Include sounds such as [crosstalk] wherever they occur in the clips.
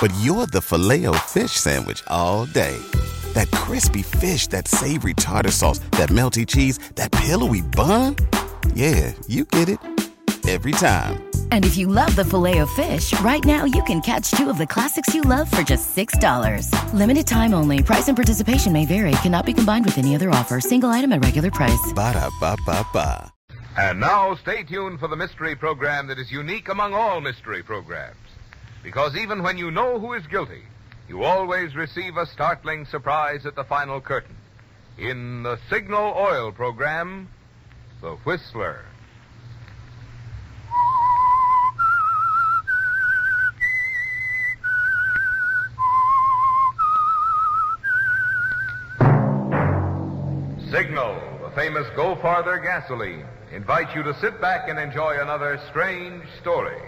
But you're the filet o fish Sandwich all day. That crispy fish, that savory tartar sauce, that melty cheese, that pillowy bun. Yeah, you get it every time. And if you love the filet of fish, right now you can catch two of the classics you love for just $6. Limited time only. Price and participation may vary. Cannot be combined with any other offer. Single item at regular price. Ba da ba ba ba. And now stay tuned for the mystery program that is unique among all mystery programs. Because even when you know who is guilty, you always receive a startling surprise at the final curtain. In the Signal Oil program, The Whistler. Signal, the famous Go Farther gasoline, invites you to sit back and enjoy another strange story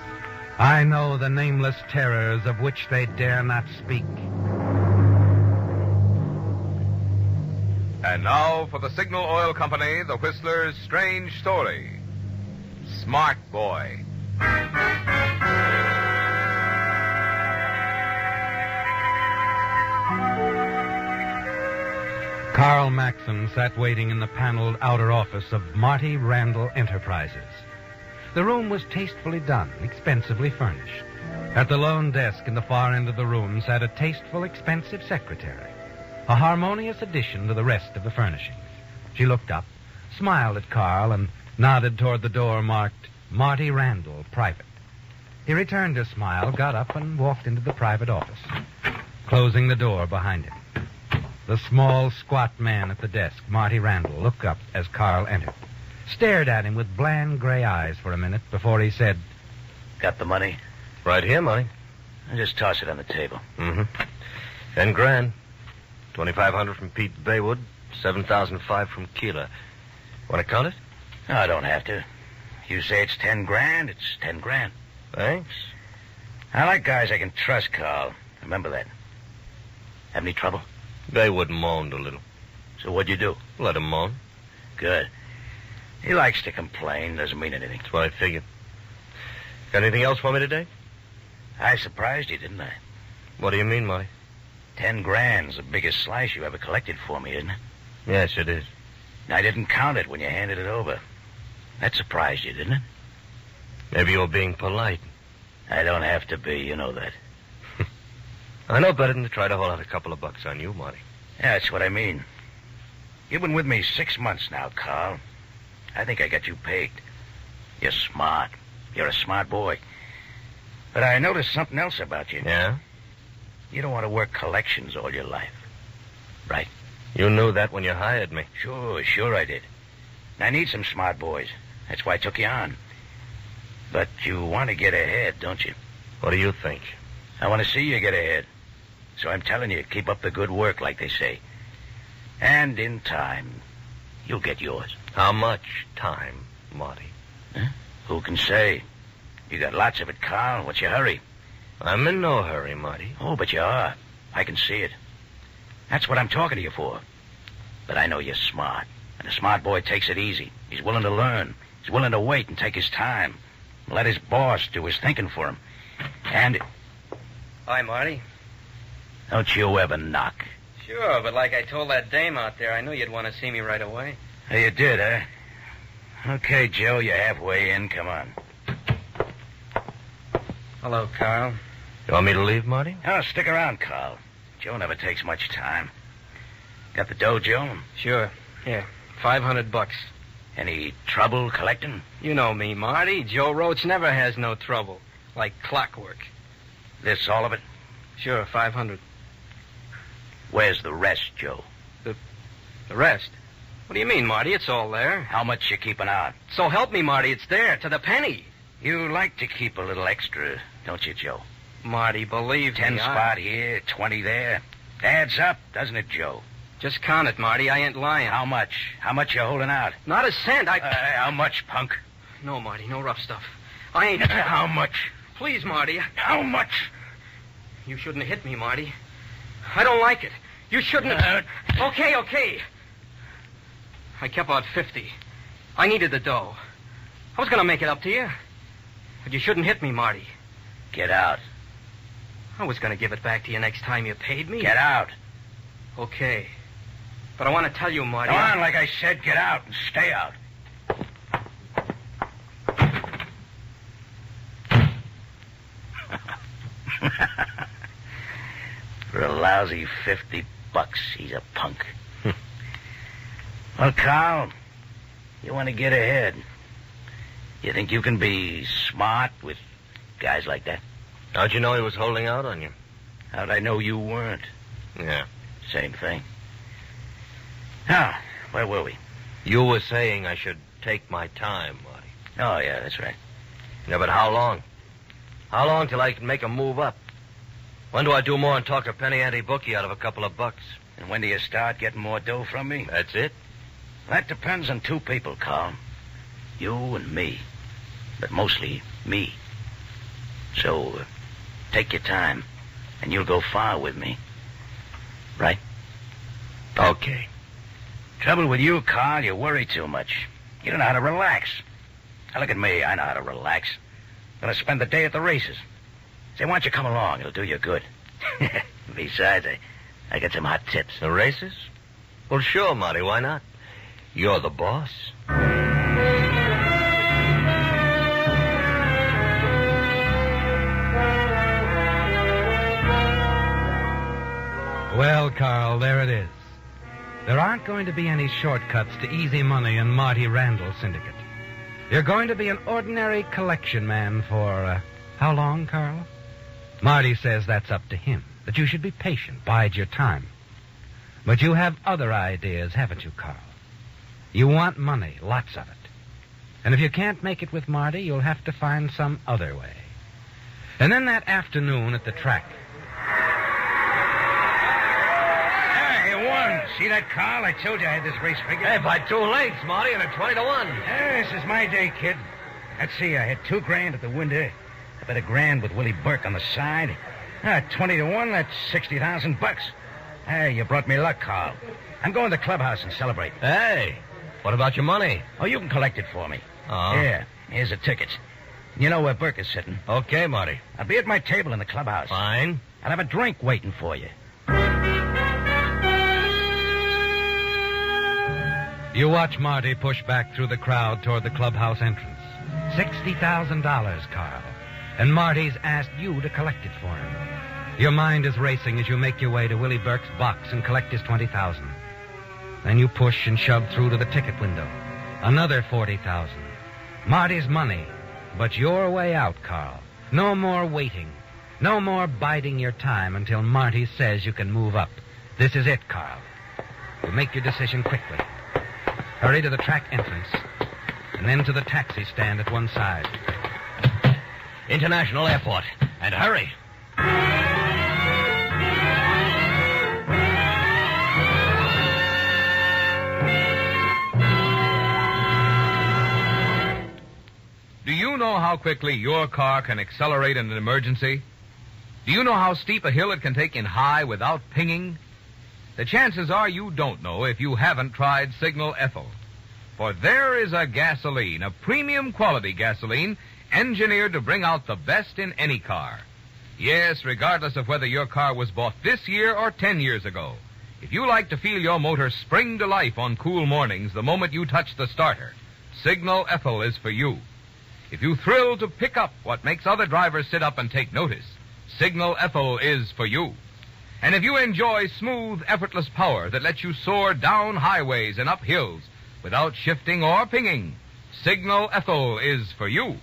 I know the nameless terrors of which they dare not speak. And now for the Signal Oil Company, The Whistler's strange story Smart Boy. Carl Maxon sat waiting in the paneled outer office of Marty Randall Enterprises. The room was tastefully done, expensively furnished. At the lone desk in the far end of the room sat a tasteful, expensive secretary, a harmonious addition to the rest of the furnishings. She looked up, smiled at Carl, and nodded toward the door marked Marty Randall, private. He returned her smile, got up, and walked into the private office, closing the door behind him. The small, squat man at the desk, Marty Randall, looked up as Carl entered, stared at him with bland gray eyes for a minute before he said, Got the money? Right here, Monty. Just toss it on the table. Mm-hmm. Ten grand. Twenty-five hundred from Pete Baywood. Seven thousand five from Keeler. Want to count it? No, I don't have to. You say it's ten grand, it's ten grand. Thanks. I like guys I can trust, Carl. Remember that. Have any trouble? Baywood moaned a little. So what'd you do? Let him moan. Good. He likes to complain, doesn't mean anything. That's what I figured. Got anything else for me today? I surprised you, didn't I? What do you mean, Monty? Ten grand's the biggest slice you ever collected for me, isn't it? Yes, it is. I didn't count it when you handed it over. That surprised you, didn't it? Maybe you're being polite. I don't have to be, you know that. [laughs] I know better than to try to hold out a couple of bucks on you, Monty. Yeah, that's what I mean. You've been with me six months now, Carl. I think I got you pegged. You're smart. You're a smart boy. But I noticed something else about you. Yeah? You don't want to work collections all your life. Right? You knew that when you hired me. Sure, sure I did. I need some smart boys. That's why I took you on. But you want to get ahead, don't you? What do you think? I want to see you get ahead. So I'm telling you, keep up the good work, like they say. And in time, You'll get yours. How much time, Marty? Who can say? You got lots of it, Carl. What's your hurry? I'm in no hurry, Marty. Oh, but you are. I can see it. That's what I'm talking to you for. But I know you're smart. And a smart boy takes it easy. He's willing to learn. He's willing to wait and take his time. Let his boss do his thinking for him. And Hi, Marty. don't you ever knock. Sure, but like I told that dame out there, I knew you'd want to see me right away. Oh, you did, huh? Okay, Joe, you're halfway in. Come on. Hello, Carl. You want me to leave, Marty? Oh, stick around, Carl. Joe never takes much time. Got the dough, Joe? Sure. Here, 500 bucks. Any trouble collecting? You know me, Marty. Joe Roach never has no trouble. Like clockwork. This all of it? Sure, 500. Where's the rest, Joe? The the rest? What do you mean, Marty? It's all there. How much you keeping out? So help me, Marty. It's there, to the penny. You like to keep a little extra, don't you, Joe? Marty, believe Ten me. I- spot here, twenty there. Adds up, doesn't it, Joe? Just count it, Marty. I ain't lying. How much? How much you holding out? Not a cent. I. Uh, how much, punk? No, Marty. No rough stuff. I ain't. [laughs] how much? Please, Marty. How much? You shouldn't have hit me, Marty. I don't like it. You shouldn't have. Okay, okay. I kept out 50. I needed the dough. I was going to make it up to you. But you shouldn't hit me, Marty. Get out. I was going to give it back to you next time you paid me. Get out. Okay. But I want to tell you, Marty. Come I- on, like I said, get out and stay out. [laughs] For a lousy 50 bucks, he's a punk. Hmm. well, Carl, you want to get ahead. You think you can be smart with guys like that? How'd you know he was holding out on you? How'd I know you weren't? Yeah. Same thing. Now, where were we? You were saying I should take my time, Marty. Oh, yeah, that's right. Yeah, but how long? How long till I can make a move up? When do I do more and talk a penny ante bookie out of a couple of bucks? And when do you start getting more dough from me? That's it. That depends on two people, Carl. You and me. But mostly me. So, uh, take your time, and you'll go far with me. Right? Okay. Trouble with you, Carl, you worry too much. You don't know how to relax. Now, look at me. I know how to relax. Gonna spend the day at the races. Say, why don't you come along? It'll do you good. [laughs] Besides, I, I got some hot tips. The races? Well, sure, Marty. Why not? You're the boss. Well, Carl, there it is. There aren't going to be any shortcuts to easy money in Marty Randall Syndicate. You're going to be an ordinary collection man for, uh, how long, Carl? Marty says that's up to him, that you should be patient, bide your time. But you have other ideas, haven't you, Carl? You want money, lots of it. And if you can't make it with Marty, you'll have to find some other way. And then that afternoon at the track, Ah, you won. See that, Carl? I told you I had this race figured. Hey, by two lengths, Marty, and a 20 to 1. Ah, this is my day, kid. Let's see, I had two grand at the window. I bet a grand with Willie Burke on the side. Ah, 20 to 1, that's 60,000 bucks. Hey, you brought me luck, Carl. I'm going to the clubhouse and celebrate. Hey, what about your money? Oh, you can collect it for me. Oh. Here, here's the tickets. You know where Burke is sitting. Okay, Marty. I'll be at my table in the clubhouse. Fine. I'll have a drink waiting for you. You watch Marty push back through the crowd toward the clubhouse entrance. $60,000, Carl. And Marty's asked you to collect it for him. Your mind is racing as you make your way to Willie Burke's box and collect his 20000 Then you push and shove through to the ticket window. Another 40000 Marty's money. But your way out, Carl. No more waiting. No more biding your time until Marty says you can move up. This is it, Carl. You make your decision quickly. Hurry to the track entrance, and then to the taxi stand at one side. International Airport. And hurry. Do you know how quickly your car can accelerate in an emergency? Do you know how steep a hill it can take in high without pinging? The chances are you don't know if you haven't tried Signal Ethyl. For there is a gasoline, a premium quality gasoline, engineered to bring out the best in any car. Yes, regardless of whether your car was bought this year or ten years ago. If you like to feel your motor spring to life on cool mornings the moment you touch the starter, Signal Ethyl is for you. If you thrill to pick up what makes other drivers sit up and take notice, Signal Ethyl is for you. And if you enjoy smooth, effortless power that lets you soar down highways and up hills without shifting or pinging, Signal Ethyl is for you.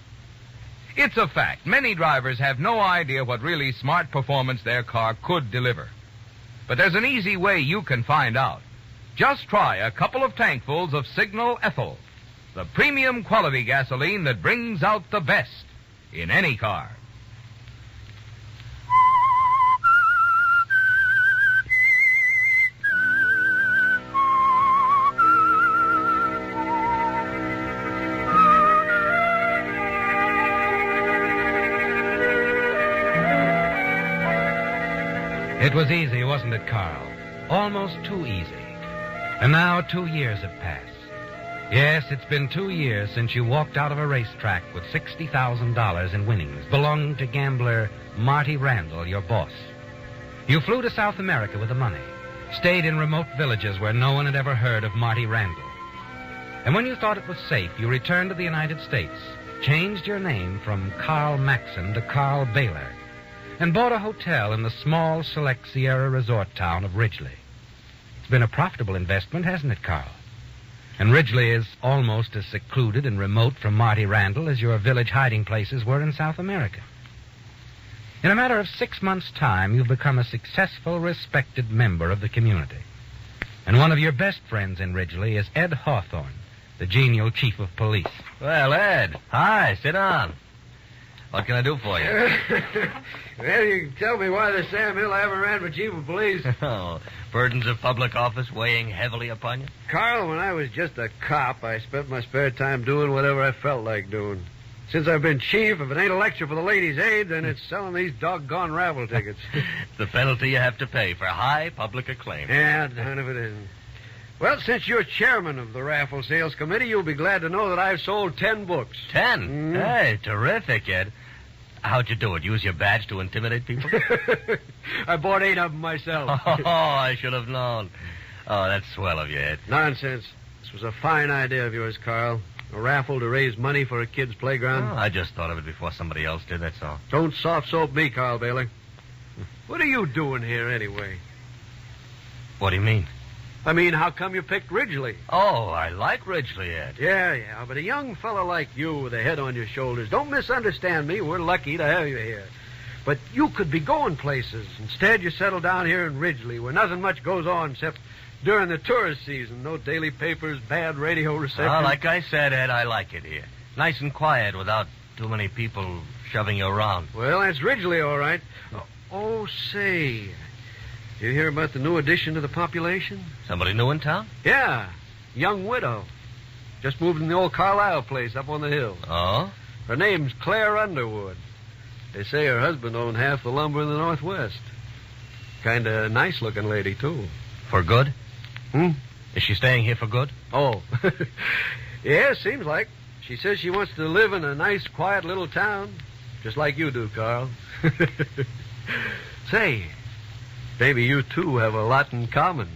It's a fact. Many drivers have no idea what really smart performance their car could deliver. But there's an easy way you can find out. Just try a couple of tankfuls of Signal Ethyl, the premium quality gasoline that brings out the best in any car. Was easy, wasn't it, Carl? Almost too easy. And now two years have passed. Yes, it's been two years since you walked out of a racetrack with $60,000 in winnings belonging to gambler Marty Randall, your boss. You flew to South America with the money, stayed in remote villages where no one had ever heard of Marty Randall. And when you thought it was safe, you returned to the United States, changed your name from Carl Maxon to Carl Baylor, and bought a hotel in the small, select Sierra resort town of Ridgely. It's been a profitable investment, hasn't it, Carl? And Ridgely is almost as secluded and remote from Marty Randall as your village hiding places were in South America. In a matter of six months' time, you've become a successful, respected member of the community. And one of your best friends in Ridgely is Ed Hawthorne, the genial chief of police. Well, Ed. Hi, sit down. What can I do for you? [laughs] well, you can tell me why the Sam Hill I haven't ran for chief of police. [laughs] oh, burdens of public office weighing heavily upon you? Carl, when I was just a cop, I spent my spare time doing whatever I felt like doing. Since I've been chief, if it ain't a lecture for the ladies' aid, then it's selling these doggone raffle tickets. [laughs] the penalty you have to pay for high public acclaim. Yeah, none of it isn't. Well, since you're chairman of the raffle sales committee, you'll be glad to know that I've sold ten books. Ten? Mm. Hey, terrific, Ed. How'd you do it? Use your badge to intimidate people? [laughs] I bought eight of them myself. [laughs] oh, I should have known. Oh, that's swell of you, Ed. Nonsense. This was a fine idea of yours, Carl. A raffle to raise money for a kid's playground. Oh, I just thought of it before somebody else did, that's all. Don't soft soap me, Carl Bailey. What are you doing here anyway? What do you mean? I mean, how come you picked Ridgely? Oh, I like Ridgely, Ed. Yeah, yeah, but a young fellow like you with a head on your shoulders, don't misunderstand me. We're lucky to have you here. But you could be going places. Instead, you settle down here in Ridgely, where nothing much goes on except during the tourist season. No daily papers, bad radio reception. Well, like I said, Ed, I like it here. Nice and quiet without too many people shoving you around. Well, that's Ridgely, all right. Oh, oh say, you hear about the new addition to the population? Somebody new in town? Yeah, young widow. Just moved in the old Carlisle place up on the hill. Oh? Her name's Claire Underwood. They say her husband owned half the lumber in the Northwest. Kind of nice looking lady, too. For good? Hmm? Is she staying here for good? Oh. [laughs] yeah, seems like. She says she wants to live in a nice, quiet little town. Just like you do, Carl. [laughs] Say, maybe you two have a lot in common.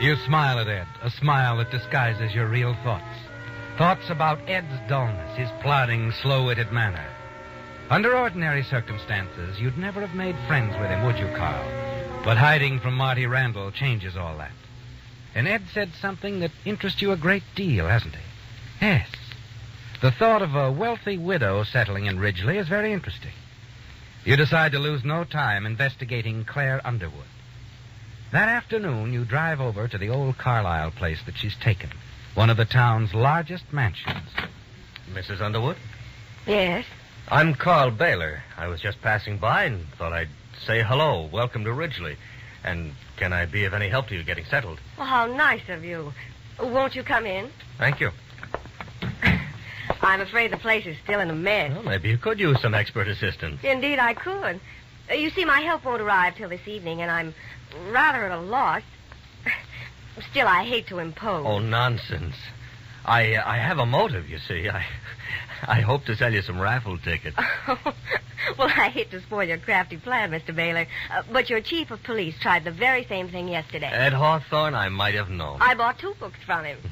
You smile at Ed, a smile that disguises your real thoughts. Thoughts about Ed's dullness, his plodding, slow-witted manner. Under ordinary circumstances, you'd never have made friends with him, would you, Carl? But hiding from Marty Randall changes all that. And Ed said something that interests you a great deal, hasn't he? Yes. The thought of a wealthy widow settling in Ridgely is very interesting. You decide to lose no time investigating Claire Underwood. That afternoon, you drive over to the old Carlisle place that she's taken, one of the town's largest mansions. Mrs. Underwood? Yes. I'm Carl Baylor. I was just passing by and thought I'd say hello. Welcome to Ridgely. And can I be of any help to you getting settled? Well, how nice of you. Won't you come in? Thank you. I'm afraid the place is still in a mess. Well, maybe you could use some expert assistance. Indeed, I could. Uh, You see, my help won't arrive till this evening, and I'm rather at a loss. [sighs] Still, I hate to impose. Oh, nonsense. I uh, I have a motive, you see. I I hope to sell you some raffle tickets. [laughs] well, I hate to spoil your crafty plan, Mr. Baylor, uh, but your chief of police tried the very same thing yesterday. Ed Hawthorne, I might have known. I bought two books from him. [laughs]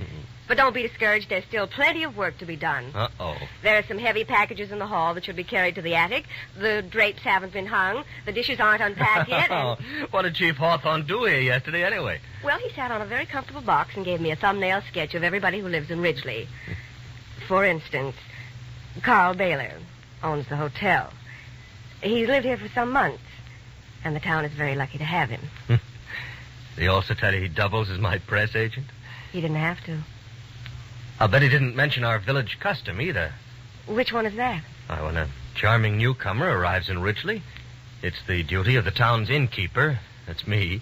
But don't be discouraged. There's still plenty of work to be done. Uh-oh. There are some heavy packages in the hall that should be carried to the attic. The drapes haven't been hung. The dishes aren't unpacked yet. [laughs] And, what did Chief Hawthorne do here yesterday, anyway? well, he sat on a very comfortable box and gave me a thumbnail sketch of everybody who lives in Ridgely. [laughs] For instance, Carl Baylor owns the hotel. He's lived here for some months, and the town is very lucky to have him. [laughs] they also tell you he doubles as my press agent? He didn't have to. I'll bet he didn't mention our village custom either. Which one is that? Why, when a charming newcomer arrives in Ridgely, it's the duty of the town's innkeeper, that's me,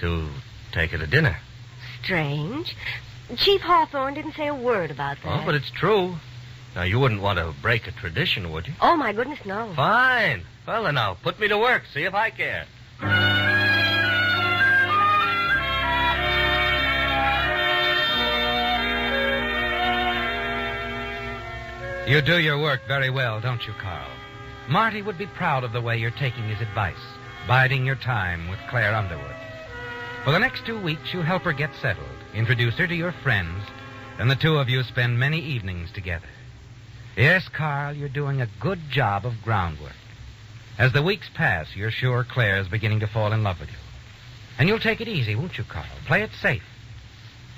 to take her to dinner. Strange. Chief Hawthorne didn't say a word about that. Oh, but it's true. Now, you wouldn't want to break a tradition, would you? Oh, my goodness, no. Fine. Well, then now, put me to work. See if I care. You do your work very well, don't you, Carl? Marty would be proud of the way you're taking his advice, biding your time with Claire Underwood. For the next two weeks, you help her get settled, introduce her to your friends, and the two of you spend many evenings together. Yes, Carl, you're doing a good job of groundwork. As the weeks pass, you're sure Claire's beginning to fall in love with you. And you'll take it easy, won't you, Carl? Play it safe.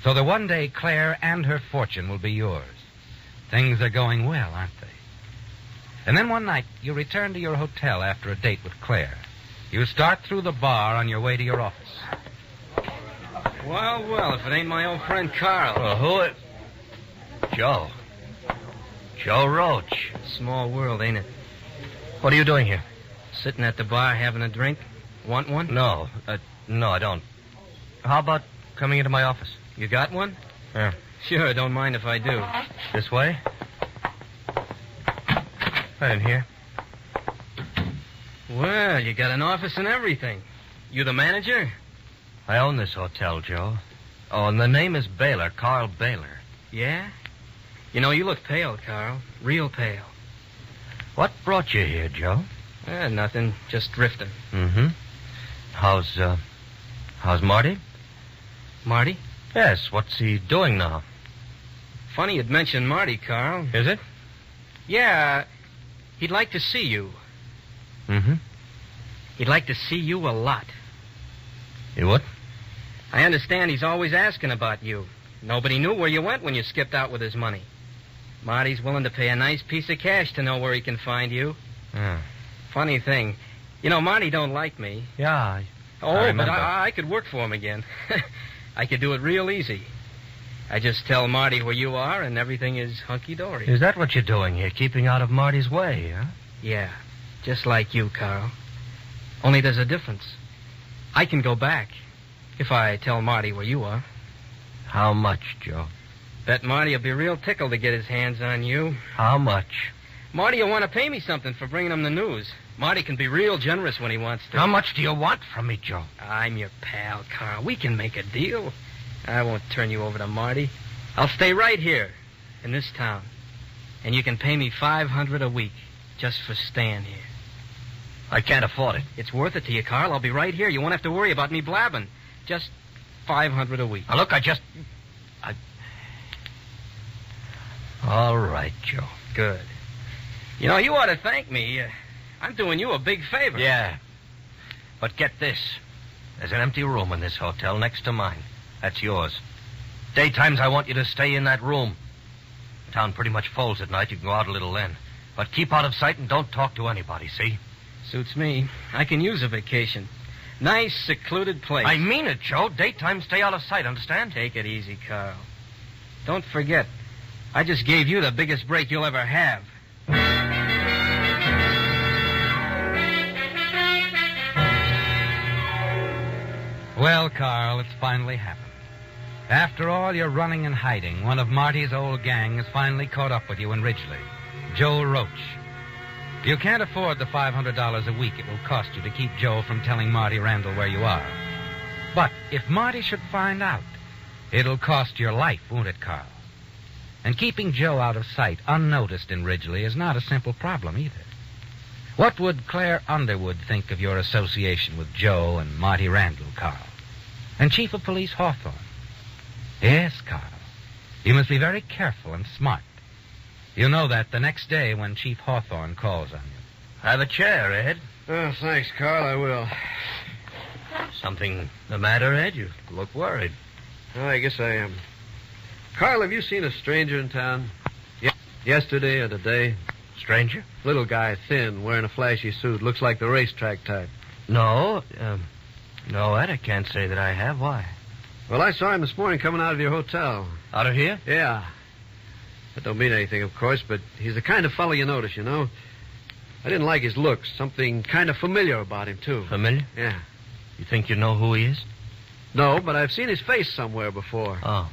So that one day Claire and her fortune will be yours. Things are going well, aren't they? And then one night, you return to your hotel after a date with Claire. You start through the bar on your way to your office. Well, well, if it ain't my old friend Carl. Well, who it? Joe. Joe Roach. Small world, ain't it? What are you doing here? Sitting at the bar having a drink. Want one? No. Uh, no, I don't. How about coming into my office? You got one? Yeah. Sure, don't mind if I do. This way? Right in here. Well, you got an office and everything. You the manager? I own this hotel, Joe. Oh, and the name is Baylor, Carl Baylor. Yeah? You know, you look pale, Carl. Real pale. What brought you here, Joe? Eh, nothing. Just drifting. Mm-hmm. How's, uh, how's Marty? Marty? Yes, what's he doing now? Funny you'd mention Marty, Carl. Is it? Yeah, he'd like to see you. Mm-hmm. He'd like to see you a lot. You what? I understand he's always asking about you. Nobody knew where you went when you skipped out with his money. Marty's willing to pay a nice piece of cash to know where he can find you. Yeah. Funny thing. You know, Marty don't like me. Yeah, I, Oh, I but. I, I could work for him again. [laughs] I could do it real easy. I just tell Marty where you are, and everything is hunky dory. Is that what you're doing here, keeping out of Marty's way, huh? Yeah, just like you, Carl. Only there's a difference. I can go back if I tell Marty where you are. How much, Joe? Bet Marty will be real tickled to get his hands on you. How much? Marty will want to pay me something for bringing him the news. Marty can be real generous when he wants to. How much do you want from me, Joe? I'm your pal, Carl. We can make a deal. I won't turn you over to Marty. I'll stay right here in this town. And you can pay me 500 a week just for staying here. I can't afford it. It's worth it to you, Carl. I'll be right here. You won't have to worry about me blabbing. Just 500 a week. Now, look, I just. I. All right, Joe. Good. You know, you ought to thank me. Uh, I'm doing you a big favor. Yeah. But get this. There's an empty room in this hotel next to mine. That's yours. Daytimes, I want you to stay in that room. The town pretty much folds at night. You can go out a little then. But keep out of sight and don't talk to anybody, see? Suits me. I can use a vacation. Nice, secluded place. I mean it, Joe. Daytime, stay out of sight, understand? Take it easy, Carl. Don't forget, I just gave you the biggest break you'll ever have. Well, Carl, it's finally happened. After all your running and hiding, one of Marty's old gang has finally caught up with you in Ridgely. Joe Roach. You can't afford the $500 a week it will cost you to keep Joe from telling Marty Randall where you are. But if Marty should find out, it'll cost your life, won't it, Carl? And keeping Joe out of sight, unnoticed in Ridgely, is not a simple problem either. What would Claire Underwood think of your association with Joe and Marty Randall, Carl? And Chief of Police Hawthorne? Yes, Carl. You must be very careful and smart. You'll know that the next day when Chief Hawthorne calls on you. Have a chair, Ed. Oh, thanks, Carl. I will. Something the matter, Ed? You look worried. Oh, I guess I am. Carl, have you seen a stranger in town? Ye- yesterday or today? Stranger? Little guy, thin, wearing a flashy suit. Looks like the racetrack type. No, um, no, Ed, I can't say that I have. Why? Well, I saw him this morning coming out of your hotel. Out of here? Yeah. That don't mean anything, of course, but he's the kind of fellow you notice, you know. I didn't like his looks. Something kind of familiar about him, too. Familiar? Yeah. You think you know who he is? No, but I've seen his face somewhere before. Oh.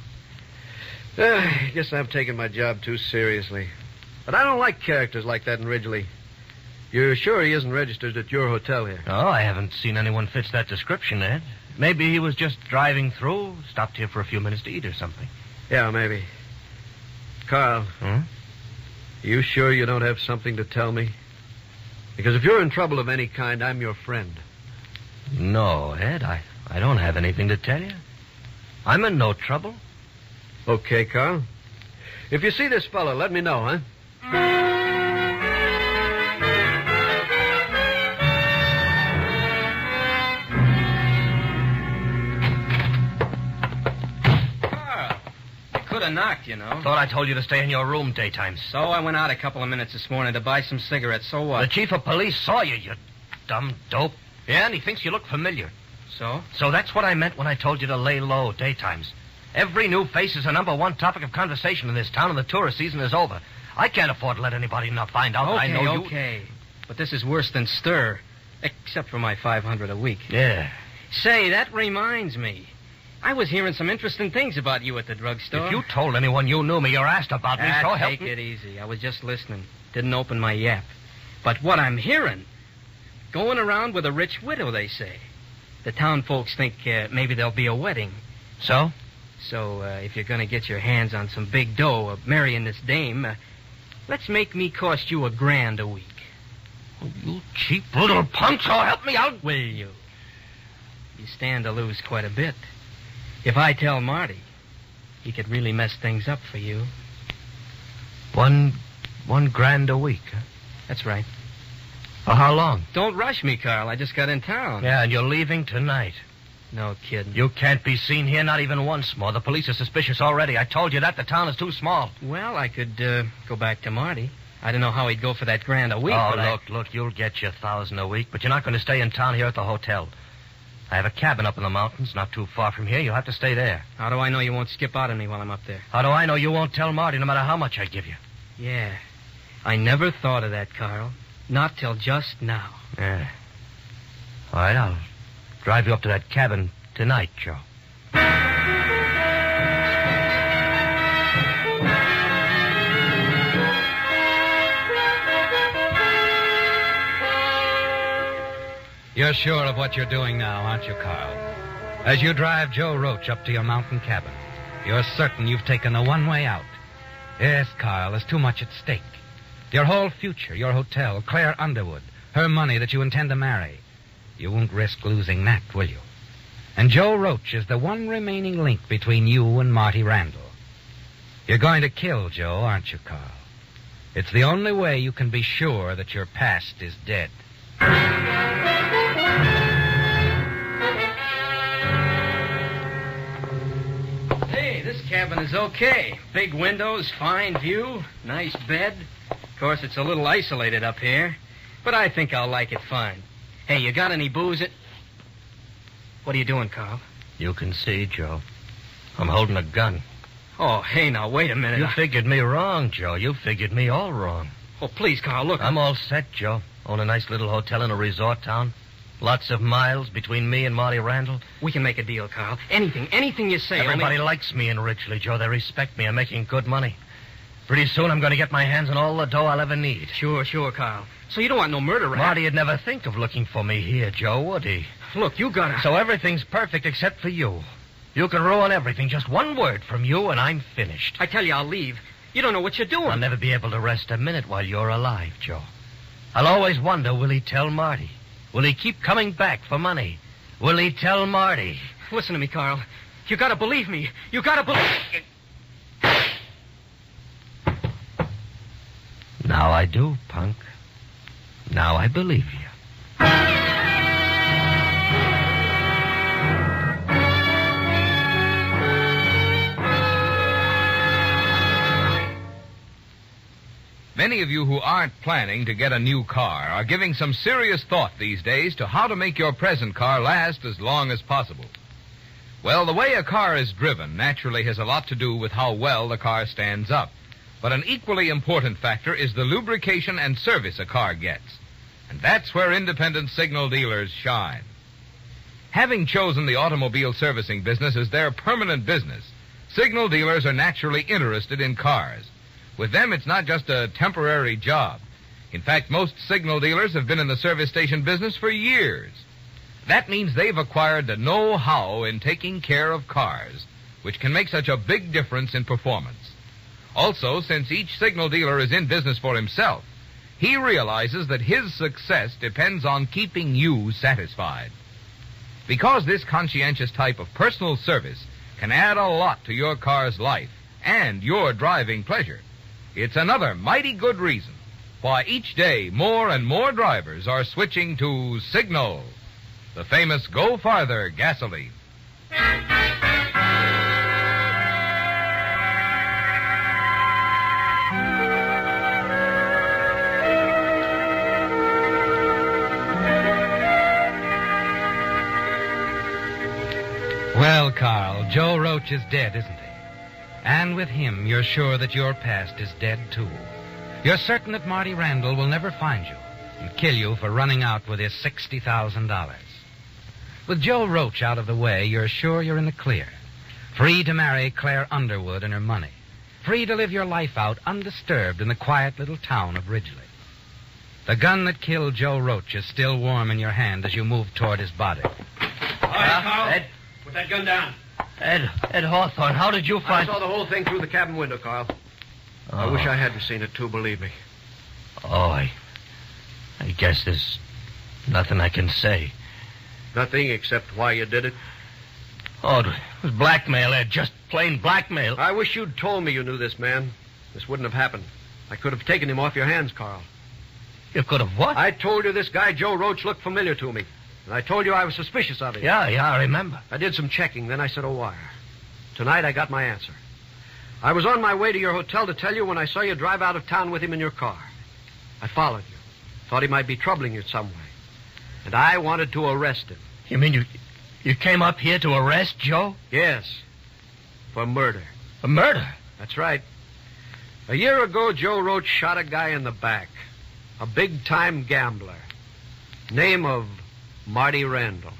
Uh, I guess I've taken my job too seriously. But I don't like characters like that in Ridgely. You're sure he isn't registered at your hotel here? Oh, I haven't seen anyone fits that description, Ed. Maybe he was just driving through, stopped here for a few minutes to eat or something. Yeah, maybe. Carl, Hmm? you sure you don't have something to tell me? Because if you're in trouble of any kind, I'm your friend. No, Ed, I, I don't have anything to tell you. I'm in no trouble. Okay, Carl. If you see this fellow, let me know, huh? Could have knocked, you know. Thought I told you to stay in your room daytimes. So I went out a couple of minutes this morning to buy some cigarettes. So what? The chief of police saw you, you dumb dope. Yeah, and he thinks you look familiar. So? So that's what I meant when I told you to lay low daytimes. Every new face is a number one topic of conversation in this town, and the tourist season is over. I can't afford to let anybody not find out that I know you. okay. But this is worse than stir. Except for my 500 a week. Yeah. Say, that reminds me. I was hearing some interesting things about you at the drugstore. If you told anyone you knew me or asked about me, Ah, so help take me. it easy. I was just listening. Didn't open my yap. But what I'm hearing, going around with a rich widow, they say. The town folks think uh, maybe there'll be a wedding. So? So uh, if you're going to get your hands on some big dough of marrying this dame, uh, let's make me cost you a grand a week. You cheap little punk, so help me out. Will you? You stand to lose quite a bit. If I tell Marty, he could really mess things up for you. One, one grand a week. Huh? That's right. For how long? Don't rush me, Carl. I just got in town. Yeah, and you're leaving tonight. No kidding. You can't be seen here, not even once more. The police are suspicious already. I told you that. The town is too small. Well, I could uh, go back to Marty. I don't know how he'd go for that grand a week. oh, but I- look, look, you'll get your thousand a week, but you're not going to stay in town here at the hotel. I have a cabin up in the mountains, not too far from here. You'll have to stay there. How do I know you won't skip out on me while I'm up there? How do I know you won't tell Marty no matter how much I give you? Yeah. I never thought of that, Carl. Not till just now. Yeah. All right, I'll drive you up to that cabin tonight, Joe. You're sure of what you're doing now, aren't you, Carl? As you drive Joe Roach up to your mountain cabin, you're certain you've taken the one way out. Yes, Carl, there's too much at stake. Your whole future, your hotel, Claire Underwood, her money that you intend to marry. You won't risk losing that, will you? And Joe Roach is the one remaining link between you and Marty Randall. You're going to kill Joe, aren't you, Carl? It's the only way you can be sure that your past is dead. Cabin is okay. Big windows, fine view, nice bed. Of course, it's a little isolated up here, but I think I'll like it fine. Hey, you got any booze? It. What are you doing, Carl? You can see, Joe. I'm holding a gun. Oh, hey, now wait a minute. You I- figured me wrong, Joe. You figured me all wrong. Oh, please, Carl, look. I'm all set, Joe. Own a nice little hotel in a resort town. Lots of miles between me and Marty Randall. We can make a deal, Carl. Anything, anything you say. Everybody only... likes me in Ridgely, Joe. They respect me. I'm making good money. Pretty soon I'm going to get my hands on all the dough I'll ever need. Sure, sure, Carl. So you don't want no murder rap? Marty'd never think of looking for me here, Joe, would he? Look, you gotta... So everything's perfect except for you. You can ruin everything. Just one word from you and I'm finished. I tell you, I'll leave. You don't know what you're doing. I'll never be able to rest a minute while you're alive, Joe. I'll always wonder, will he tell Marty? Will he keep coming back for money? Will he tell Marty? Listen to me, Carl. You gotta believe me. You gotta believe... Now I do, punk. Now I believe you. Many of you who aren't planning to get a new car are giving some serious thought these days to how to make your present car last as long as possible. Well, the way a car is driven naturally has a lot to do with how well the car stands up. But an equally important factor is the lubrication and service a car gets. And that's where independent signal dealers shine. Having chosen the automobile servicing business as their permanent business, signal dealers are naturally interested in cars. With them, it's not just a temporary job. In fact, most signal dealers have been in the service station business for years. That means they've acquired the know-how in taking care of cars, which can make such a big difference in performance. Also, since each signal dealer is in business for himself, he realizes that his success depends on keeping you satisfied. Because this conscientious type of personal service can add a lot to your car's life and your driving pleasure, it's another mighty good reason why each day more and more drivers are switching to Signal, the famous Go Farther gasoline. Well, Carl, Joe Roach is dead, isn't he? And with him, you're sure that your past is dead, too. You're certain that Marty Randall will never find you and kill you for running out with his $60,000. With Joe Roach out of the way, you're sure you're in the clear. Free to marry Claire Underwood and her money. Free to live your life out undisturbed in the quiet little town of Ridgely. The gun that killed Joe Roach is still warm in your hand as you move toward his body. All right, Carl. Ed? Put that gun down. Ed, Ed Hawthorne, how did you find... I saw the whole thing through the cabin window, Carl. I Oh. wish I hadn't seen it, too, believe me. Oh, I... I guess there's nothing I can say. Nothing except why you did it. Oh, it was blackmail, Ed. Just plain blackmail. I wish you'd told me you knew this man. This wouldn't have happened. I could have taken him off your hands, Carl. You could have what? I told you this guy, Joe Roach, looked familiar to me. And I told you I was suspicious of him. Yeah, yeah, I remember. I did some checking, then I sent a wire. Tonight I got my answer. I was on my way to your hotel to tell you when I saw you drive out of town with him in your car. I followed you. Thought he might be troubling you some way. And I wanted to arrest him. You mean you you came up here to arrest Joe? Yes. For murder. A murder? That's right. A year ago, Joe Roach shot a guy in the back. A big time gambler. Name of Marty Randall.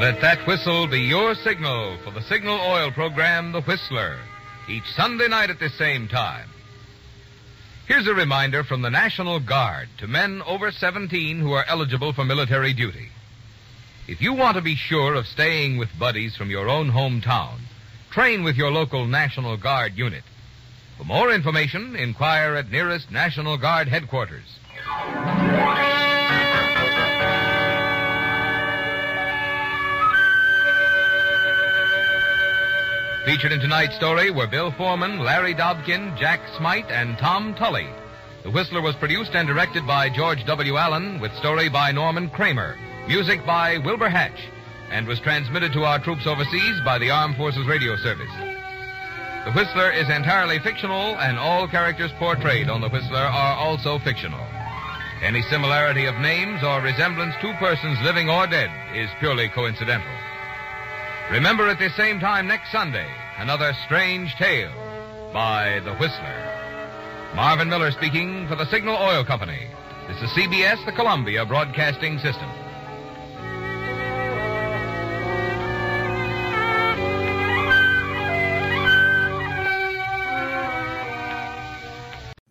Let that whistle be your signal for the signal oil program, The Whistler, each Sunday night at the same time. Here's a reminder from the National Guard to men over 17 who are eligible for military duty. If you want to be sure of staying with buddies from your own hometown, train with your local National Guard unit. For more information, inquire at nearest National Guard headquarters. Featured in tonight's story were Bill Forman, Larry Dobkin, Jack Smite, and Tom Tully. The Whistler was produced and directed by George W. Allen, with story by Norman Kramer, music by Wilbur Hatch, and was transmitted to our troops overseas by the Armed Forces Radio Service. The Whistler is entirely fictional, and all characters portrayed on The Whistler are also fictional. Any similarity of names or resemblance to persons living or dead is purely coincidental. Remember at the same time next Sunday, another strange tale by The Whistler. Marvin Miller speaking for the Signal Oil Company. This is CBS, the Columbia Broadcasting System.